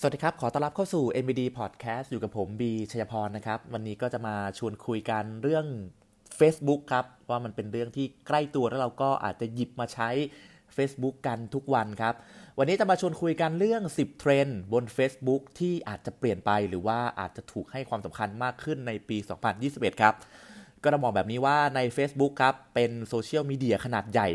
สวัสดีครับ ขอต้อนรับเข้าสู่ MBD Podcast อยู่กับผมบีชัยพรนะครับ วันนี้ก็จะมาชวนคุยกันเรื่อง Facebook ครับ ว่ามันเป็นเรื่องที่ใกล้ตัวแล้วเราก็อาจจะหยิบมาใช้ Facebook กันทุกวันครับ วันนี้จะมาชวนคุยกันเรื่อง 10 เทรนด์บน Facebook ที่อาจจะเปลี่ยนไปหรือว่าอาจจะถูกให้ความสำคัญมากขึ้นในปี 2021 ครับ ก็ต้องบอกแบบนี้ว่าใน Facebook ครับ เป็นโซเชียลมีเดียขนาดใหญ่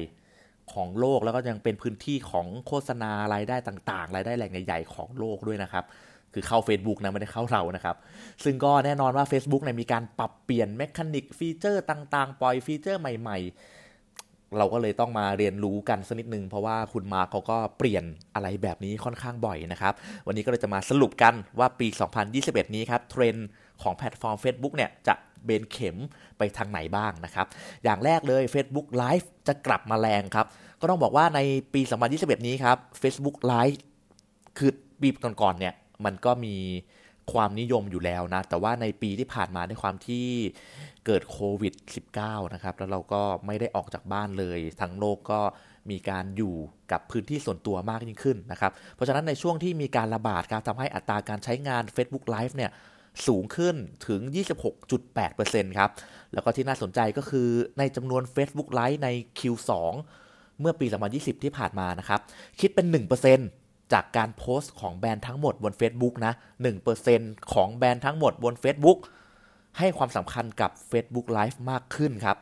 ของโลกแล้วก็ยังเป็นพื้นที่ของโฆษณารายได้ต่างๆ รายได้แหล่งใหญ่ๆของโลกด้วยนะครับ คือเข้า Facebook นะไม่ได้เข้าเรานะครับ ซึ่งก็แน่นอนว่า Facebook เนี่ยมีการปรับเปลี่ยน mechanic ฟีเจอร์ต่างๆ ปล่อยฟีเจอร์ใหม่ ๆ เราก็เลยต้องมาเรียนรู้กันสักนิดนึง เพราะว่าคุณมาร์คเขาก็เปลี่ยนอะไรแบบนี้ค่อนข้างบ่อยนะครับ วันนี้ก็เลยจะมาสรุปกันว่าปี 2021 นี้ครับเทรนด์ของแพลตฟอร์ม Facebook เนี่ยจะ เบนเข็มไปทางไหนบ้างนะครับ อย่างแรกเลย Facebook Live จะกลับมาแรงครับ ก็ต้องบอกว่าในปี 2021 นี้ครับ Facebook Live คือปีก่อนๆเนี่ยมันก็มีความนิยมอยู่แล้วนะ แต่ว่าในปีที่ผ่านมาด้วยความที่เกิดโควิด -19 นะครับ แล้วเราก็ไม่ได้ออกจากบ้านเลย ทั้งโลกก็มีการอยู่กับพื้นที่ส่วนตัวมากยิ่งขึ้นนะครับ เพราะฉะนั้นในช่วงที่มีการระบาดครับทำให้อัตราการใช้งาน Facebook Live เนี่ย สูงขึ้นถึง 26.8%ครับ แล้วก็ที่น่าสนใจก็คือในจำนวน Facebook Live ใน Q2 เมื่อปี 2020 ที่ผ่านมานะครับ คิดเป็น 1%จากการโพสต์ของแบรนด์ทั้งหมดบน Facebook นะ 1%ของแบรนด์ทั้งหมดบน Facebook ให้ความสำคัญกับ Facebook Live มากขึ้นครับ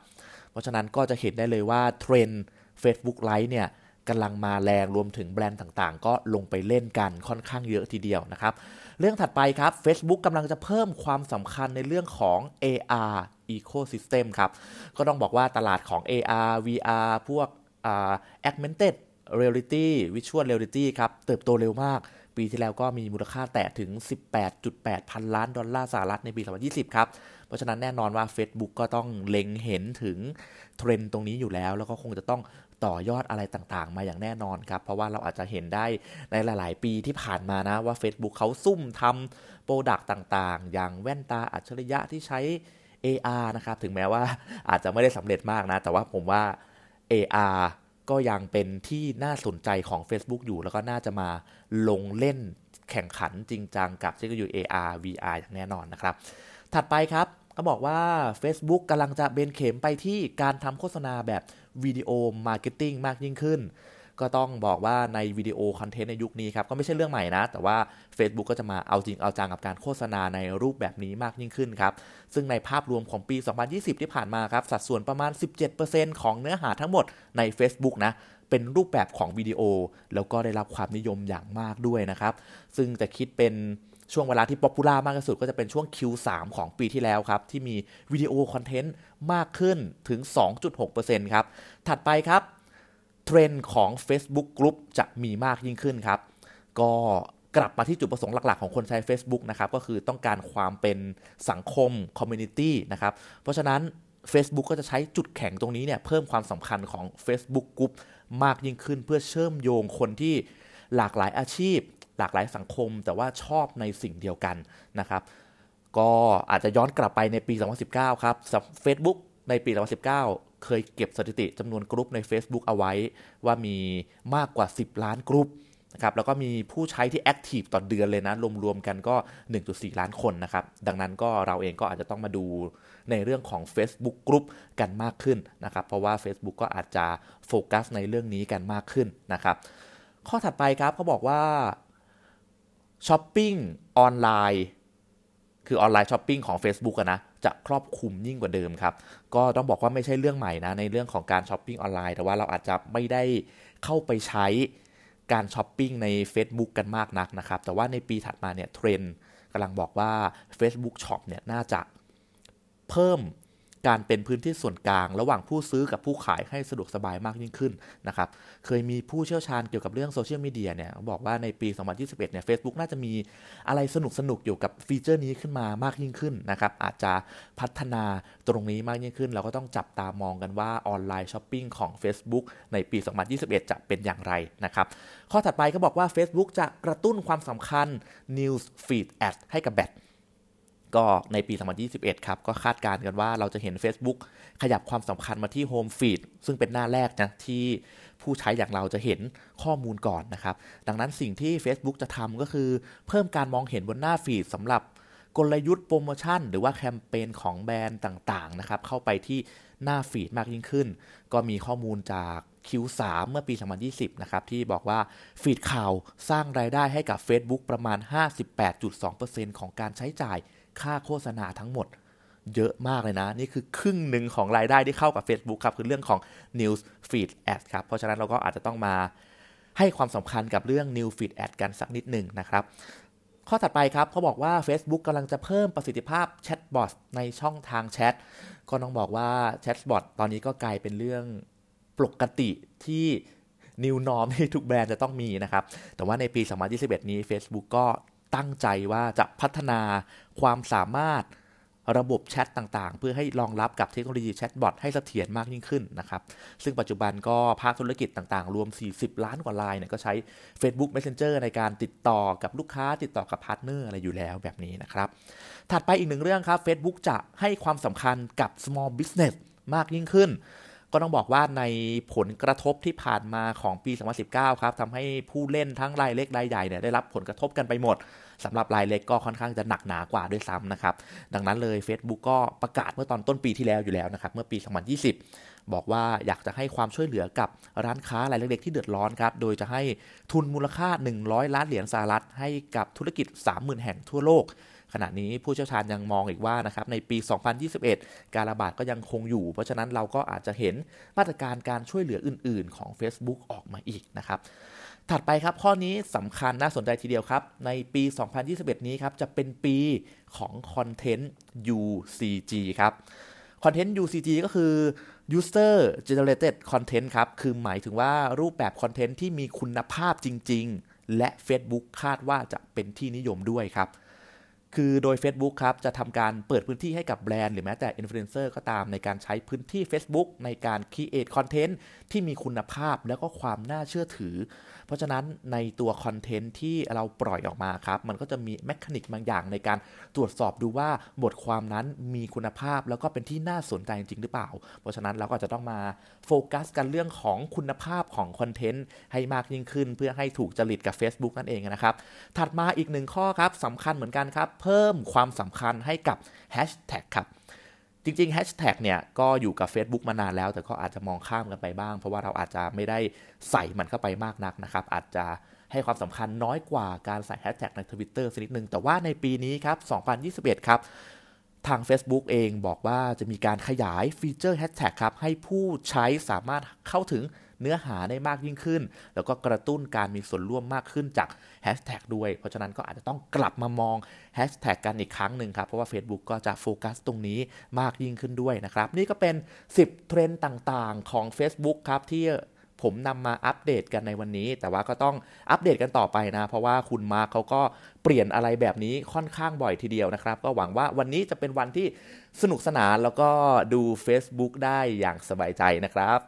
เพราะฉะนั้นก็จะเห็นได้เลยว่าเทรนด์ Facebook Live เนี่ย กำลังมาแรงรวมถึงแบรนด์ต่างๆ ก็ลงไปเล่นกันค่อนข้างเยอะทีเดียวนะครับ เรื่องถัดไปครับ Facebook กำลังจะเพิ่มความสำคัญในเรื่องของ AR Ecosystem ครับ ก็ต้องบอกว่าตลาดของ AR VR พวก augmented reality visual reality ครับเติบโตเร็วมาก ปีที่แล้วก็มีมูลค่าแตะถึง 18.8 พันล้านดอลลาร์สหรัฐในปี 2020 ครับ เพราะฉะนั้นแน่นอนว่า Facebook ก็ต้องเล็งเห็นถึงเทรนด์ตรงนี้อยู่แล้ว แล้วก็คงจะต้อง ต่อยอดอะไรต่างๆ มาอย่างแน่นอนครับ เพราะว่าเราอาจจะเห็นได้ในหลาย ๆ ปีที่ผ่านมานะว่า Facebook เขาซุ่มทำโปรดักต์ต่างๆ อย่างแว่นตาอัจฉริยะที่ใช้ AR นะครับ ถึงแม้ว่าอาจจะไม่ได้สำเร็จมากนะ แต่ว่าผมว่า AR ก็ยังเป็นที่น่าสนใจของ Facebook อยู่ แล้วก็น่าจะมาลงเล่นแข่งขันจริงจังกับเทคโนโลยี AR VR อย่างแน่นอนนะครับ ถัดไปครับ ก็บอกว่า Facebook กำลังจะเบนเข็มไปที่การทำโฆษณาแบบvideo marketing มากยิ่งขึ้น ก็ต้องบอกว่าใน video content ในยุคนี้ครับ ก็ไม่ใช่เรื่องใหม่นะ แต่ว่า Facebook ก็จะมาเอาจริงเอาจังกับการโฆษณาในรูปแบบนี้มากยิ่งขึ้นครับ ซึ่งในภาพรวมของปี 2020 ที่ผ่านมาครับ สัดส่วนประมาณ 17%ของเนื้อหาทั้งหมดใน Facebook นะเป็นรูปแบบของวิดีโอ แล้วก็ได้รับความนิยมอย่างมากด้วยนะครับ ซึ่งจะคิดเป็น ช่วงเวลาที่ popular มากที่สุดก็จะเป็นช่วง Q3 ของปีที่แล้วครับ ที่มีvideo content มากขึ้นถึง 2.6%ครับ ถัดไปครับเทรนด์ของ Facebook Group จะมีมากยิ่งขึ้นครับ ก็กลับมาที่จุดประสงค์หลัก ๆ ของคนใช้ Facebook นะครับ ก็คือต้องการความเป็นสังคม community นะครับ เพราะฉะนั้น Facebook ก็จะใช้จุดแข็งตรงนี้เนี่ยเพิ่มความสำคัญของ Facebook Group มากยิ่งขึ้นเพื่อเชื่อมโยงคนที่หลากหลายอาชีพ หลากหลายสังคม แต่ว่าชอบในสิ่งเดียวกันนะครับ ก็อาจจะย้อนกลับไปในปี 2019 ครับ Facebook ในปี 2019 เคยเก็บสถิติจำนวนกลุ่มใน Facebook เอาไว้ ว่ามีมากกว่า 10 ล้านกลุ่มนะครับแล้วก็มีผู้ใช้ที่แอคทีฟต่อเดือนเลยนะรวมๆกันก็ 1.4 ล้านคนนะครับ ดังนั้นก็เราเองก็อาจจะต้องมาดูในเรื่องของ Facebook กลุ่มกันมากขึ้นนะครับ เพราะว่า Facebook ก็อาจจะโฟกัสในเรื่องนี้กันมากขึ้นนะครับ ข้อถัดไปครับเขาบอกว่า ช้อปปิ้งออนไลน์คือ online shopping ของ Facebook นะจะครอบคลุมยิ่งกว่าเดิมครับ ก็ต้องบอกว่าไม่ใช่เรื่องใหม่นะในเรื่องของการช้อปปิ้งออนไลน์ แต่ว่าเราอาจจะไม่ได้เข้าไปใช้การช้อปปิ้งใน Facebook กันมากนักนะครับ แต่ว่าในปีถัดมาเนี่ยเทรนด์กำลังบอกว่า Facebook Shop เนี่ยน่าจะเพิ่ม การเป็นพื้นที่ส่วนกลาง ระหว่างผู้ซื้อกับผู้ขายให้สะดวกสบายมากยิ่งขึ้นนะครับ เคยมีผู้เชี่ยวชาญเกี่ยวกับเรื่องโซเชียลมีเดียเนี่ยบอกว่าในปี 2021 เนี่ย Facebook น่าจะมีอะไรสนุกสนุกอยู่กับฟีเจอร์นี้ขึ้นมามากยิ่งขึ้นนะครับ อาจจะพัฒนาตรงนี้มากยิ่งขึ้น เราก็ต้องจับตามองกันว่า online shopping ของ Facebook ในปี 2021 จะเป็นอย่างไรนะครับ ข้อถัดไปก็บอกว่า Facebook จะกระตุ้นความสำคัญ News Feed Ad ให้กับแบรนด์ ก็ในปี 2021 ครับ ก็คาดการณ์กันว่าเราจะเห็น Facebook ขยับความสำคัญมาที่ Home Feed ซึ่งเป็นหน้าแรกนะที่ผู้ใช้อย่างเราจะเห็นข้อมูลก่อนนะครับ ดังนั้นสิ่งที่ Facebook จะทำก็คือ เพิ่มการมองเห็นบนหน้าฟีดสำหรับกลยุทธ์โปรโมชั่น หรือว่าแคมเปญของแบรนด์ต่างๆนะครับเข้าไปที่หน้าฟีดมากยิ่งขึ้น ก็มีข้อมูลจาก Q3 เมื่อปี 2020 นะครับ ที่บอกว่าฟีดข่าวสร้างรายได้ให้กับ Facebook ประมาณ 58.2%ของการใช้จ่าย ค่าโฆษณาทั้งหมดเยอะมากเลยนะ นี่คือครึ่งหนึ่งของรายได้ที่เข้ากับ Facebook ครับ คือเรื่องของ News Feed Ad ครับ เพราะฉะนั้นเราก็อาจจะต้องมาให้ความสำคัญกับเรื่อง News Feed Ad กันสักนิดหนึ่งนะครับ ข้อถัดไปครับเขาบอกว่า Facebook กำลังจะเพิ่มประสิทธิภาพแชทบอทในช่องทางแชทก็ต้องบอกว่าแชทบอทตอนนี้ก็กลายเป็นเรื่องปกติที่ New Norm ที่ทุกแบรนด์จะต้องมีนะครับ แต่ว่าในปี 2021 นี้ Facebook ก็ ตั้งใจว่าจะพัฒนาความสามารถระบบแชทต่างๆ เพื่อให้รองรับกับเทคโนโลยีแชทบอทให้เสถียรมากยิ่งขึ้นนะครับ ซึ่งปัจจุบันก็ภาคธุรกิจต่างๆ รวม 40 ล้านกว่ารายเนี่ยก็ใช้ Facebook Messenger ในการติดต่อกับลูกค้า ติดต่อกับพาร์ทเนอร์อะไรอยู่แล้วแบบนี้นะครับ ถัดไปอีกหนึ่งเรื่องครับ Facebook จะให้ความสำคัญกับ small business มากยิ่งขึ้น ก็ต้องบอกว่าในผลกระทบที่ผ่านมาของปี 2019 ครับทำให้ผู้เล่นทั้งรายเล็กรายใหญ่เนี่ยได้รับผลกระทบกันไปหมดสำหรับรายเล็กก็ค่อนข้างจะหนักหนากว่าด้วยซ้ำนะครับ ดังนั้นเลย Facebook ก็ประกาศเมื่อตอนต้นปีที่แล้วอยู่แล้วนะครับ เมื่อปี 2020 บอกว่าอยากจะให้ความช่วยเหลือกับร้านค้ารายเล็กๆที่เดือดร้อนครับ โดยจะให้ทุนมูลค่า 100 ล้านเหรียญสหรัฐให้กับธุรกิจ 30,000 แห่งทั่วโลก ขณะนี้ผู้เชี่ยวชาญยังมองอีกว่านะครับในปี 2021 การระบาดก็ยังคงอยู่ เพราะฉะนั้นเราก็อาจจะเห็นมาตรการการช่วยเหลืออื่น ๆ ของ Facebook ออกมาอีกนะครับถัดไปครับข้อนี้สำคัญน่าสนใจทีเดียวครับ ในปี 2021 นี้ครับจะเป็นปีของคอนเทนต์ UCG ครับคอนเทนต์ UCG ก็คือ User Generated Content ครับ คือหมายถึงว่ารูปแบบคอนเทนต์ที่มีคุณภาพจริง ๆ และ Facebook คาดว่าจะเป็นที่นิยมด้วยครับ คือโดย Facebook ครับ จะทำการเปิดพื้นที่ให้กับแบรนด์หรือแม้แต่อินฟลูเอนเซอร์ก็ตามในการใช้พื้นที่ Facebook ในการ create content ที่มีคุณภาพแล้วก็ความน่าเชื่อถือ เพราะฉะนั้นในตัวคอนเทนต์ที่เราปล่อยออกมาครับ มันก็จะมี mechanic บางอย่างในการตรวจสอบดูว่าบทความนั้นมีคุณภาพแล้วก็เป็นที่น่าสนใจจริงหรือเปล่า เพราะฉะนั้นเราก็จะต้องมาโฟกัสกันเรื่องของคุณภาพของคอนเทนต์ให้มากยิ่งขึ้น เพื่อให้ถูกจริตกับ Facebook นั่นเองนะครับถัดมาอีกหนึ่งข้อครับสำคัญเหมือนกันครับเพิ่มความสำคัญให้กับแฮชแท็กครับจริงๆแฮชแท็กเนี่ยก็อยู่กับ Facebook มานานแล้ว แต่ก็อาจจะมองข้ามกันไปบ้าง เพราะว่าเราอาจจะไม่ได้ใส่มันเข้าไปมากนักนะครับ อาจจะให้ความสำคัญน้อยกว่าการใส่แฮชแท็กใน Twitter สักนิดนึง แต่ว่าในปีนี้ครับ 2021 ครับ ทาง Facebook เองบอกว่าจะมีการขยายฟีเจอร์แฮชแท็กครับ ให้ผู้ใช้สามารถเข้าถึง เนื้อหาได้มากยิ่งขึ้น แล้วก็กระตุ้นการมีส่วนร่วมมากขึ้นจากแฮชแท็กด้วย เพราะฉะนั้นก็อาจจะต้องกลับมามองแฮชแท็กกันอีกครั้งหนึ่งครับ เพราะว่า Facebook ก็จะโฟกัสตรงนี้มากยิ่งขึ้นด้วยนะครับ นี่ก็เป็น 10 เทรนด์ต่างๆของ Facebook ครับที่ผมนำมาอัปเดตกันในวันนี้ แต่ว่าก็ต้องอัปเดตกันต่อไปนะ เพราะว่าคุณมาร์คเขาก็เปลี่ยนอะไรแบบนี้ค่อนข้างบ่อยทีเดียวนะครับ ก็หวังว่าวันนี้จะเป็นวันที่สนุกสนานแล้วก็ดู Facebook ได้อย่างสบายใจนะครับ